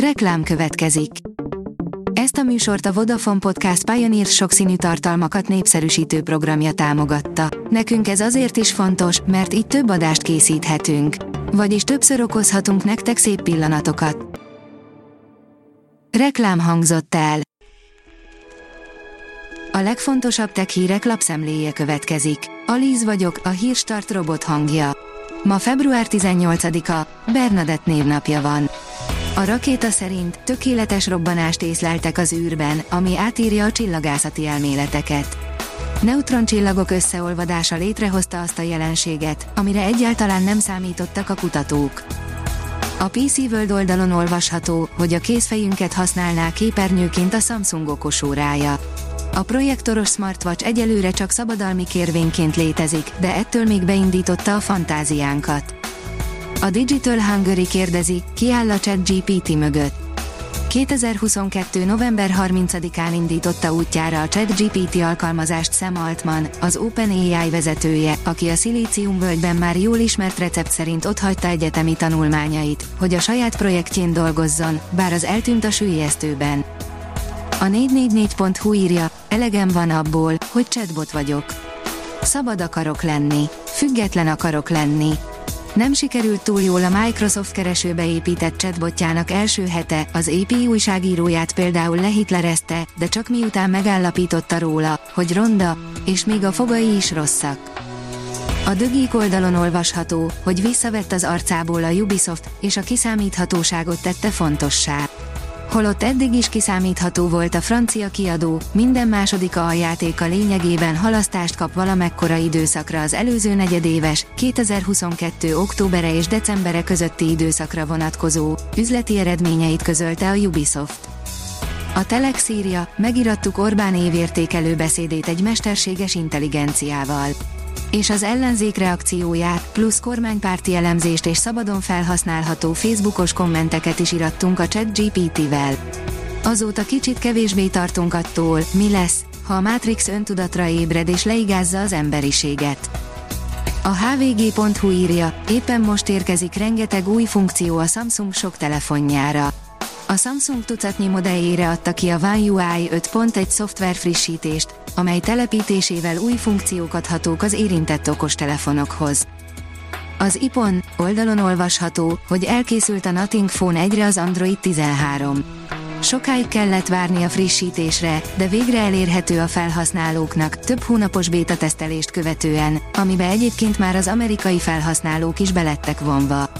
Reklám következik. Ezt a műsort a Vodafone Podcast Pioneer sokszínű tartalmakat népszerűsítő programja támogatta. Nekünk ez azért is fontos, mert így több adást készíthetünk. Vagyis többször okozhatunk nektek szép pillanatokat. Reklám hangzott el. A legfontosabb tech hírek lapszemléje következik. Alíz vagyok, a hírstart robot hangja. Ma február 18-a, Bernadett névnapja van. A rakéta szerint tökéletes robbanást észleltek az űrben, ami átírja a csillagászati elméleteket. Neutroncsillagok összeolvadása létrehozta azt a jelenséget, amire egyáltalán nem számítottak a kutatók. A PC World oldalon olvasható, hogy a kézfejünket használná képernyőként a Samsung okosórája. A projektoros smartwatch egyelőre csak szabadalmi kérvényként létezik, de ettől még beindította a fantáziánkat. A Digital Hungary kérdezi, ki áll a chat GPT mögött. 2022. november 30-án indította útjára a ChatGPT alkalmazást Sam Altman, az OpenAI vezetője, aki a Szilícium völgyben már jól ismert recept szerint otthagyta egyetemi tanulmányait, hogy a saját projektjén dolgozzon, bár az eltűnt a sűjesztőben. A 444.hu írja, elegem van abból, hogy chatbot vagyok. Szabad akarok lenni, független akarok lenni, nem sikerült túl jól a Microsoft keresőbe épített chatbotjának első hete, az AP újságíróját például lehitlerezte, de csak miután megállapította róla, hogy ronda, és még a fogai is rosszak. A dögik oldalon olvasható, hogy visszavett az arcából a Ubisoft, és a kiszámíthatóságot tette fontossá. Holott eddig is kiszámítható volt a francia kiadó, minden második a játéka lényegében halasztást kap valamekkora időszakra az előző negyedéves, 2022. októbere és decembere közötti időszakra vonatkozó, üzleti eredményeit közölte a Ubisoft. A Telex írja, megirattuk Orbán évértékelő beszédét egy mesterséges intelligenciával és az ellenzék reakcióját, plusz kormánypárti elemzést és szabadon felhasználható Facebookos kommenteket is irattunk a ChatGPT-vel. Azóta kicsit kevésbé tartunk attól, mi lesz, ha a Matrix öntudatra ébred és leigázza az emberiséget. A hvg.hu írja, éppen most érkezik rengeteg új funkció a Samsung sok telefonjára. A Samsung tucatnyi modelljére adta ki a One UI 5.1 szoftver frissítést, amely telepítésével új funkciókat hatók az érintett okostelefonokhoz. Az iPhone oldalon olvasható, hogy elkészült a Nothing Phone 1 az Android 13. Sokáig kellett várni a frissítésre, de végre elérhető a felhasználóknak, több hónapos béta tesztelést követően, amibe egyébként már az amerikai felhasználók is belettek vonva.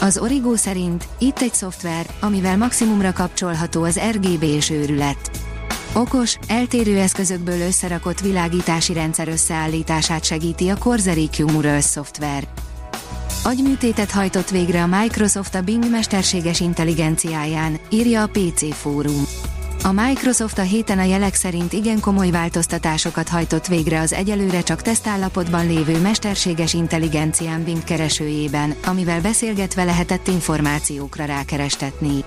Az Origo szerint itt egy szoftver, amivel maximumra kapcsolható az RGB és őrület. Okos, eltérő eszközökből összerakott világítási rendszer összeállítását segíti a Corsair Cumulus szoftver. Agyműtétet hajtott végre a Microsoft a Bing mesterséges intelligenciáján, írja a PC Fórum. A Microsoft a héten a jelek szerint igen komoly változtatásokat hajtott végre az egyelőre csak tesztállapotban lévő mesterséges intelligencián Bing keresőjében, amivel beszélgetve lehetett információkra rákerestetni.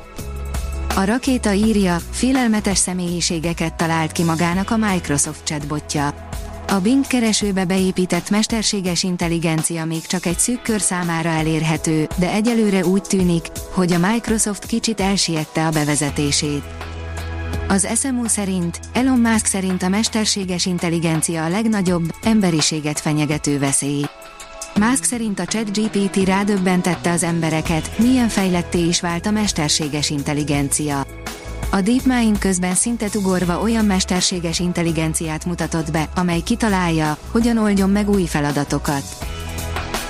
A rakéta írja, félelmetes személyiségeket talált ki magának a Microsoft chatbotja. A Bing keresőbe beépített mesterséges intelligencia még csak egy szűk kör számára elérhető, de egyelőre úgy tűnik, hogy a Microsoft kicsit elsiette a bevezetését. Az SMO szerint, Elon Musk szerint a mesterséges intelligencia a legnagyobb, emberiséget fenyegető veszély. Musk szerint a ChatGPT rádöbbentette az embereket, milyen fejletté is vált a mesterséges intelligencia. A DeepMind közben szinte ugorva olyan mesterséges intelligenciát mutatott be, amely kitalálja, hogyan oldjon meg új feladatokat.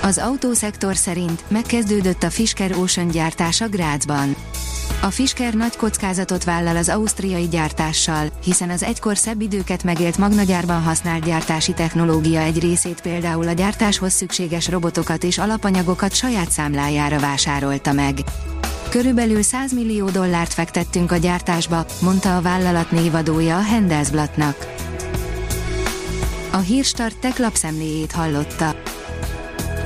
Az autószektor szerint megkezdődött a Fisker Ocean gyártása Grazban. A Fisker nagy kockázatot vállal az ausztriai gyártással, hiszen az egykor szebb időket megélt magnagyárban használt gyártási technológia egy részét például a gyártáshoz szükséges robotokat és alapanyagokat saját számlájára vásárolta meg. Körülbelül 100 millió dollárt fektettünk a gyártásba, mondta a vállalat névadója a Handelsblattnak. A Hírstart tech lapszemléjét hallotta.